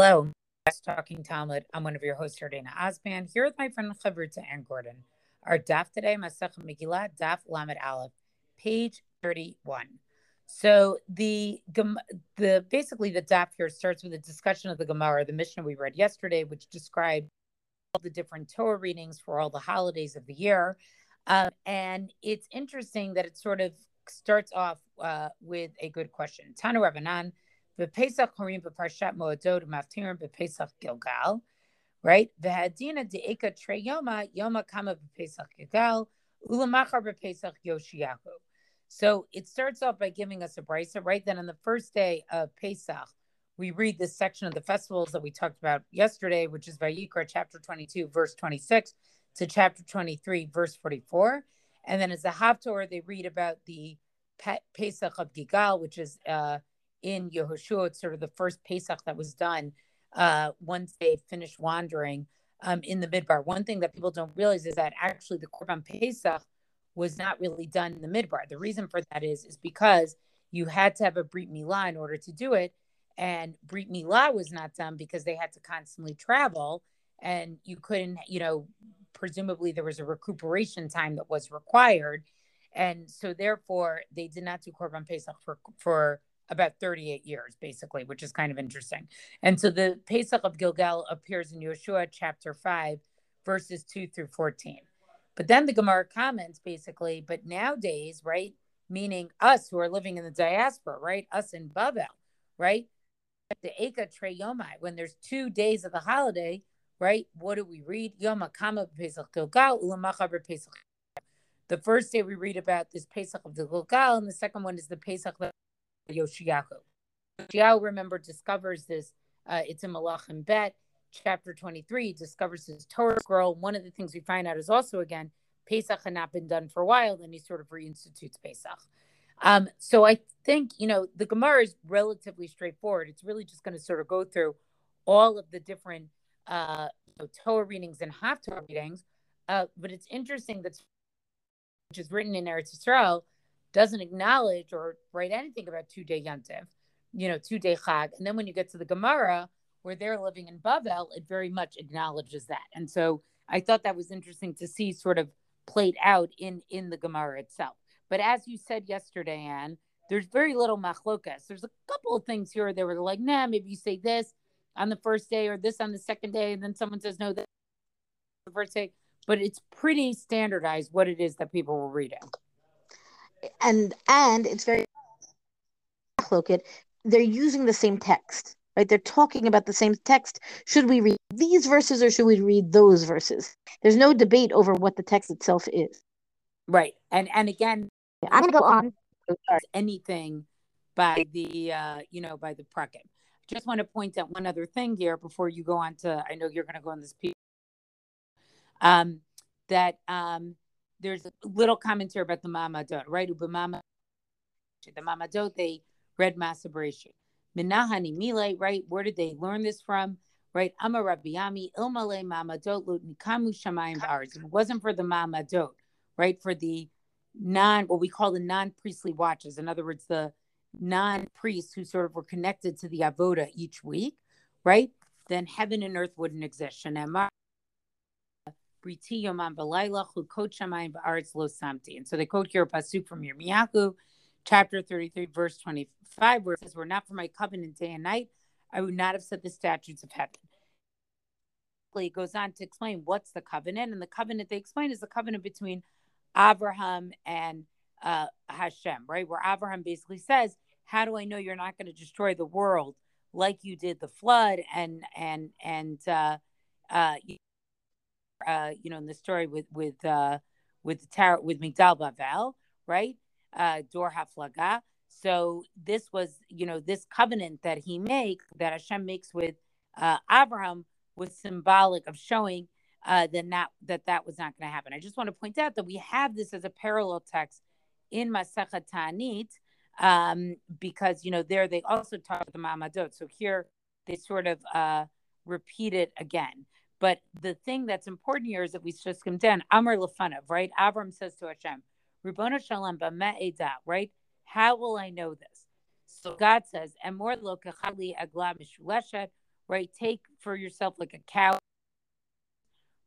Hello, Talking Talmud. I'm one of your hosts, Dana Osman, here with my friend Chavruta Ann Gordon. Our daf today, Masach Megillah, daf Lamed Aleph, page 31. So the the basically the daf here starts with a discussion of the Gemara, the Mishnah we read yesterday, which described all the different Torah readings for all the holidays of the year. Um, and it's interesting that it sort of starts off uh, with a good question. Tanu Rabbanan, V'Pesach Horim v'Parshat Moedot Maftirim v'Pesach Gilgal, right? V'Hadina de'eka Trey Yoma Yoma Kama v'Pesach Gilgal Ulamachar v'Pesach Yoshiyahu. So it starts off by giving us a brisa, right? Then on the first day of Pesach, we read this section of the festivals that we talked about yesterday, which is Vayikra chapter 22, verse 26 to chapter 23, verse 44. And then as a Haftorah, they read about the Pesach of Gilgal, which is uh, in Yehoshua. It's sort of the first Pesach that was done uh, once they finished wandering um, in the Midbar. One thing that people don't realize is that actually the Korban Pesach was not really done in the Midbar. The reason for that is is because you had to have a Brit Milah in order to do it, and Brit Milah was not done because they had to constantly travel, and you couldn't, you know, presumably there was a recuperation time that was required, and so therefore they did not do Korban Pesach for for about 38 years, basically, which is kind of interesting. And so the Pesach of Gilgal appears in Yehoshua chapter 5, verses 2 through 14. But then the Gemara comments basically, but nowadays, right, meaning us who are living in the diaspora, right, us in Babel, right, the Eka Trey Yomai, when there's two days of the holiday, right, what do we read? Yom Kama Pesach Gilgal, Ulamachar Pesach. The first day we read about this Pesach of the Gilgal, and the second one is the Pesach of Yoshiyahu. Yoshiyahu, remember, discovers this. Uh, it's in Malachim Bet, chapter 23, discovers his Torah scroll. One of the things we find out is also, again, Pesach had not been done for a while, then he sort of reinstitutes Pesach. Um, so I think, you know, the Gemara is relatively straightforward. It's really just going to sort of go through all of the different uh, you know, Torah readings and Haftorah readings. Uh, but it's interesting that which is written in Eretz Yisrael, doesn't acknowledge or write anything about two day Yantiv, you know, two day Chag. And then when you get to the Gemara, where they're living in Bavel, it very much acknowledges that. And so I thought that was interesting to see sort of played out in in the Gemara itself. But as you said yesterday, Anne, there's very little machlokas. There's a couple of things here they were like, nah, maybe you say this on the first day or this on the second day, and then someone says no, that the first day. But it's pretty standardized what it is that people were reading and and it's very they're using the same text right? They're talking about the same text. Should we read these verses or should we read those verses? There's no debate over what the text itself is. Right. And and again i'm going to go on. Anything by the uh you know by the prakim just want to point out one other thing here before you go on to i know you're going to go on this piece um that um there's a little commentary about the Mamadot, right? Ubamama, the Mamadot, they read Masa Bereshit. Minahani Mile, right? Where did they learn this from? Right? Amar Rabbiami, Ilmale Mamadot, Nikamu Shamayim Bars. It wasn't for the Mamadot, right? For the non, what we call the non priestly watches. In other words, the non priests who sort of were connected to the Avoda each week, right? Then heaven and earth wouldn't exist. Shanamar Briti Yomam Balayla Chukot Shamayim Ba'aretz Lo Samti. And so they quote here a pasuk from Yirmiyahu, chapter 33, verse 25, where it says, Were not for my covenant day and night, I would not have set the statutes of heaven. It goes on to explain what's the covenant, and the covenant they explain is the covenant between Abraham and uh, Hashem, right? Where Abraham basically says, "How do I know you're not going to destroy the world like you did the flood and and and uh, uh, uh, you know, in the story with with uh, with the tarot with Migdal Bavel, right? Uh, Dor Haflaga. So this was, you know, this covenant that he makes, that Hashem makes with uh, Abraham, was symbolic of showing uh, that that that was not going to happen. I just want to point out that we have this as a parallel text in Masechet Ta'anit, um, because you know there they also talk about the Mamadot. So here they sort of uh, repeat it again. But the thing that's important here is that we just come down. Amr Lefanav, right? Avram says to Hashem, Rabbona Shalom B'me'edah, right? How will I know this? So God says, Emor lo kachali agla mishuleshet, right? Take for yourself like a cow,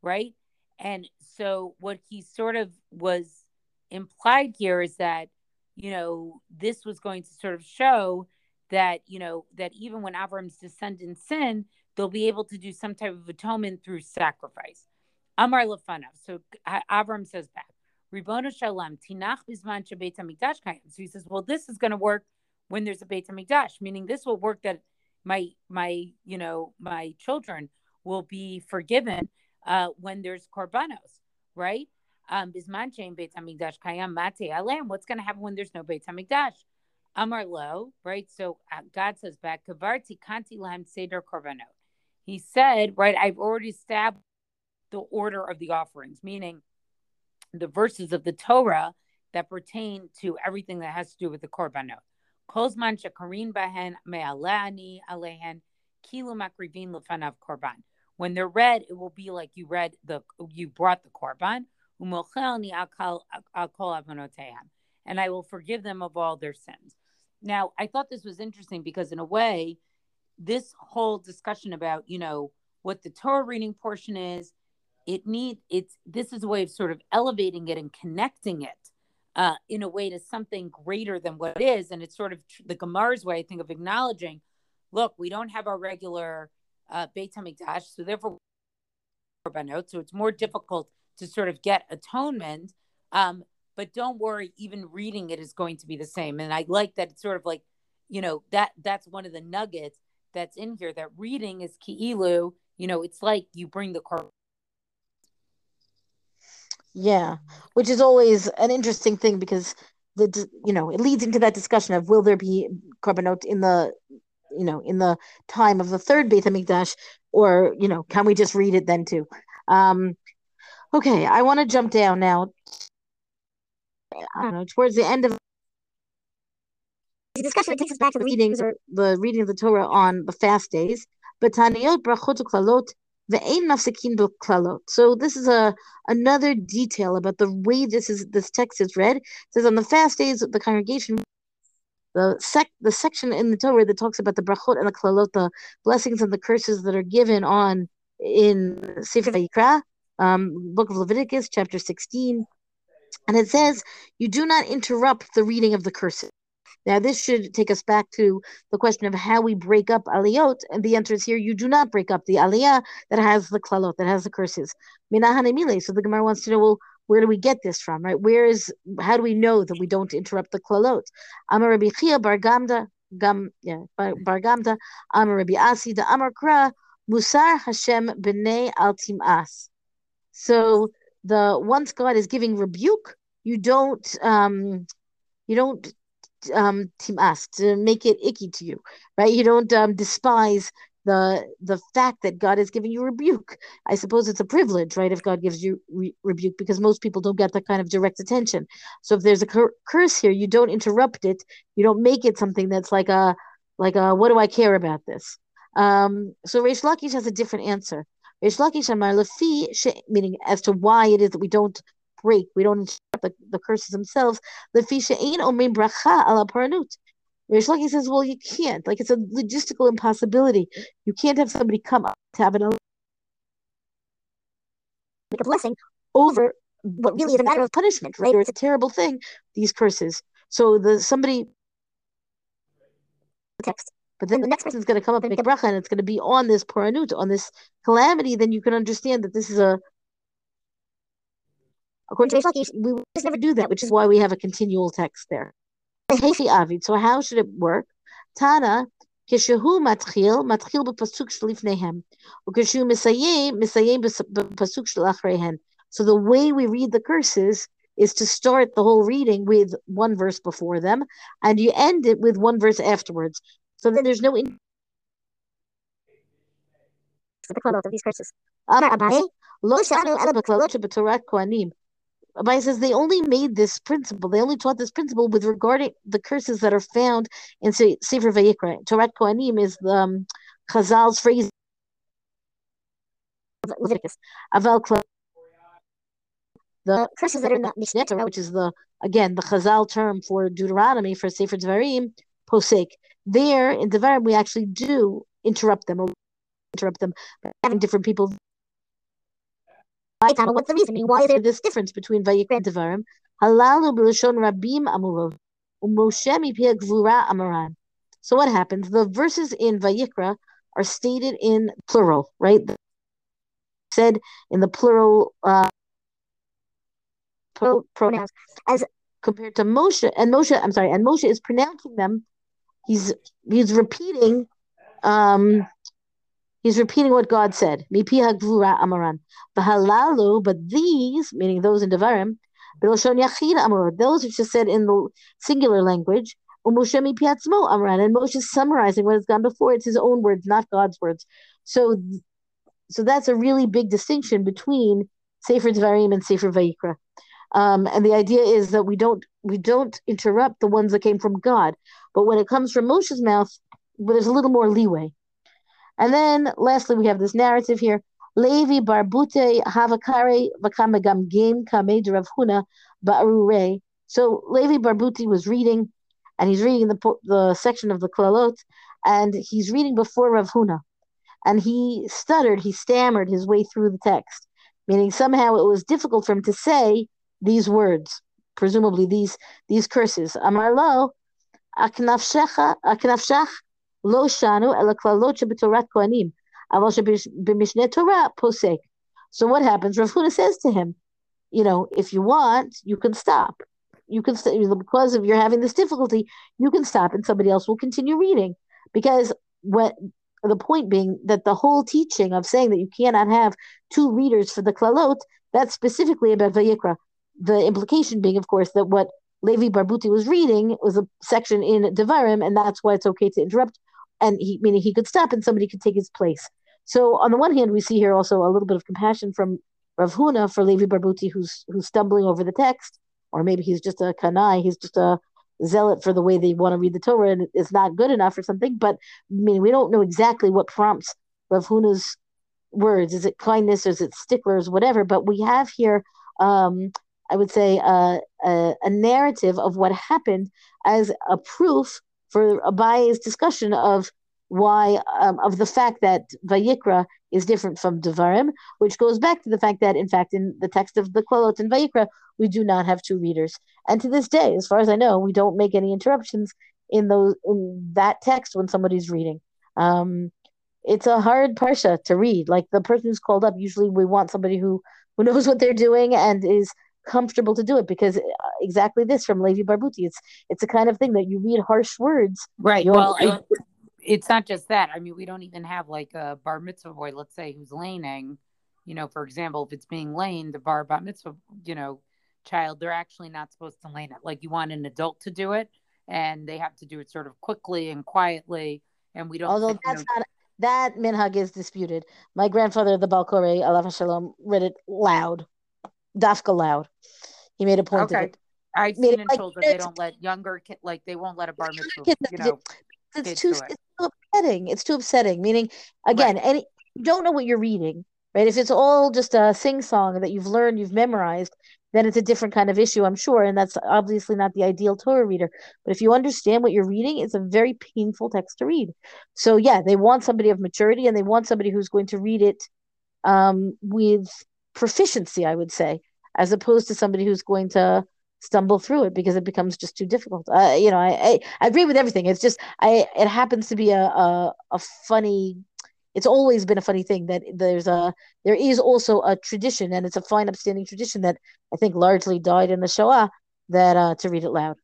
right? And so what he sort of was implied here is that, you know, this was going to sort of show that, you know, that even when Avram's descendants sin, they'll be able to do some type of atonement through sacrifice. Amar Lefanav. So Avram says back, Ribona Shalom, Tinach Bizman Shabbat Hamikdash So he says, well, this is going to work when there's a Beit Hamikdash, meaning this will work that my my you know my children will be forgiven uh, when there's korbanos, right? Um, Bisman Beit Hamikdash Kayam Mate Alam. What's going to happen when there's no Beit Hamikdash? Amar Lo, right? So uh, God says back, Kavarti Kanti Lahem Seder Korbanot. He said, right, I've already established the order of the offerings, meaning the verses of the Torah that pertain to everything that has to do with the korbanot. Kozman shekarin bahen me'alani alehen kilu makrivin lefanav korban. When they're read, it will be like you read the you brought the korban. And I will forgive them of all their sins. Now, I thought this was interesting because, in a way, this whole discussion about you know what the Torah reading portion is it need it's this is a way of sort of elevating it and connecting it uh, in a way to something greater than what it is. And it's sort of tr- the Gemara's way I think of acknowledging look we don't have our regular uh, Beit Hamikdash so therefore so it's more difficult to sort of get atonement um, but don't worry even reading it is going to be the same. And I like that it's sort of like you know that that's one of the nuggets that's in here that reading is ki'ilu you know it's like you bring the car yeah, which is always an interesting thing because the you know it leads into that discussion of will there be korbanot in the you know in the time of the third Beit Hamikdash or you know can we just read it then too? Um, okay, I want to jump down now. I don't know towards the end of the discussion. Takes us back to the readings or the reading of the Torah on the fast days. But Taniyot brachot uklalot so this is a another detail about the way this is this text is read. It says on the fast days the congregation, the sec the section in the Torah that talks about the brachot and the klalot, the blessings and the curses that are given on in Sefer Vayikra, um, book of Leviticus, chapter sixteen, and it says you do not interrupt the reading of the curses. Now, this should take us back to the question of how we break up aliyot, and the answer is here: you do not break up the aliyah that has the klalot, that has the curses. So the Gemara wants to know, well, where do we get this from, right? Where is, how do we know that we don't interrupt the klalot? Amar Rabbi Chia Bar Gamda, Gam, yeah, Bar Gamda, Amar Rabbi Asi, the Amar Kra, Musar Hashem b'nei al tim'as. So the once God is giving rebuke, you don't um, you don't um, timas to make it icky to you, right? You don't um, despise the the fact that God has given you rebuke. I suppose it's a privilege, right? If God gives you re- rebuke, because most people don't get that kind of direct attention. So if there's a cur- curse here, you don't interrupt it. You don't make it something that's like a like a what do I care about this? Um, so Reish Lakish has a different answer. Reish Lakish Amar Lefi, meaning as to why it is that we don't break. We don't instruct the, the curses themselves. The fisha ain't omrim bracha ala paranut. Reish Lakish says, well, you can't. Like it's a logistical impossibility. You can't have somebody come up to have an make a blessing over what really is a matter of punishment, right? Or it's a terrible thing. These curses. So the somebody text. But then the next person is going to come up and make a bracha, and it's going to be on this paranut, on this calamity. Then you can understand that this is a According to Reish we just never do that, which is why we have a continual text there. So how should it work? Tana, כשהוא מתחיל, מתחיל בפסוק שלפניהם, וכשהוא מסיים, מסיים בפסוק שלאחריהן. So the way we read the curses is to start the whole reading with one verse before them, and you end it with one verse afterwards. So then there's no in- the of these curses. Abaye says they only made this principle, they only taught this principle with regarding the curses that are found in Sefer Vayikra. Torat Kohanim is the um, Chazal's phrase Leviticus. The curses that are in the which is the again the Chazal term for Deuteronomy for Sefer Devarim, posek. There in Devarim we actually do interrupt them interrupt them by having different people. What's the reason? Why is there this difference between Vayikra Devarim? Halalu b'lashon rabim amurov, u'moshe mipia gvura amaran. So what happens? The verses in Vayikra are stated in plural, right? Said in the plural uh, pronouns as compared to Moshe. And Moshe, I'm sorry, and Moshe is pronouncing them. He's he's repeating, um, he's repeating what God said. But these, meaning those in Devarim, those which are said in the singular language, and Moshe is summarizing what has gone before. It's his own words, not God's words. So, so that's a really big distinction between Sefer Devarim and Sefer Vayikra. Um, and the idea is that we don't we don't interrupt the ones that came from God, but when it comes from Moshe's mouth, there's a little more leeway. And then lastly, we have this narrative here. Levi barbute havakare vakamagam game kame Huna ba'arure. So Levi Barbuti was reading, and he's reading the the section of the Klalot, and he's reading before Rav Huna, and he stuttered, he stammered his way through the text, meaning somehow it was difficult for him to say these words, presumably these these curses. Amar lo, aknafshach lo shanu el klalot shebetorat kohanim, aval shebimishne Torah posek. So what happens? Rav Huna says to him, you know, if you want, you can stop. You can because of you're having this difficulty, you can stop, and somebody else will continue reading. Because what the point being that the whole teaching of saying that you cannot have two readers for the klalot, that's specifically about Vayikra the implication being, of course, that what Levi Barbuti was reading was a section in Devarim, and that's why it's okay to interrupt. And he, meaning he could stop and somebody could take his place. So on the one hand, we see here also a little bit of compassion from Rav Huna for Levi Barbuti, who's who's stumbling over the text, or maybe he's just a kanai, he's just a zealot for the way they want to read the Torah, and it's not good enough or something. But I mean, we don't know exactly what prompts Rav Huna's words. Is it kindness, or is it sticklers, whatever? But we have here um, I would say, uh, a, a, narrative of what happened as a proof for Abaye's discussion of why, um, of the fact that Vayikra is different from Devarim, which goes back to the fact that, in fact, in the text of the Klalot and Vayikra, we do not have two readers. And to this day, as far as I know, we don't make any interruptions in those in that text when somebody's reading. Um, it's a hard parsha to read. Like the person who's called up, usually we want somebody who who knows what they're doing and is comfortable to do it because uh, exactly this from Levi Barbuti. It's it's a kind of thing that you read harsh words. Right. Well, I, it's not just that. I mean, we don't even have like a bar mitzvah boy, let's say, who's laning. You know, for example, if it's being laned, the bar bat mitzvah, you know, child, they're actually not supposed to lane it. Like you want an adult to do it, and they have to do it sort of quickly and quietly. And we don't. Although that's know, not that minhag is disputed. My grandfather, the Balkore, Allah Shalom, read it loud dafka loud. He made a point okay. of it. I've seen and like, told that they don't let younger kid like they won't let a bar mitzvah. You know, it's too it. it's too upsetting. It's too upsetting. Meaning, again, right. any you don't know what you're reading, right? If it's all just a sing song that you've learned, you've memorized, then it's a different kind of issue, I'm sure, and that's obviously not the ideal Torah reader. But if you understand what you're reading, it's a very painful text to read. So yeah, they want somebody of maturity, and they want somebody who's going to read it um, with proficiency, I would say, as opposed to somebody who's going to stumble through it because it becomes just too difficult. Uh, you know, I, I, I agree with everything. It's just I it happens to be a, a a funny. It's always been a funny thing that there's a there is also a tradition, and it's a fine, upstanding tradition that I think largely died in the Shoah that uh, to read it loud.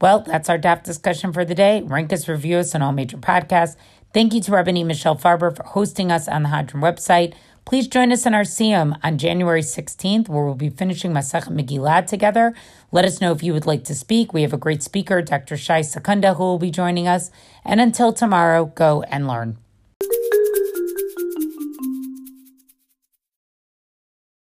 Well, that's our DAF discussion for the day. Rank us, review us on all major podcasts. Thank you to Rabbi Michelle Farber for hosting us on the Hadran website. Please join us in our Siyum on January 16th, where we'll be finishing Masach Megillah together. Let us know if you would like to speak. We have a great speaker, Dr. Shai Secunda, who will be joining us. And until tomorrow, go and learn.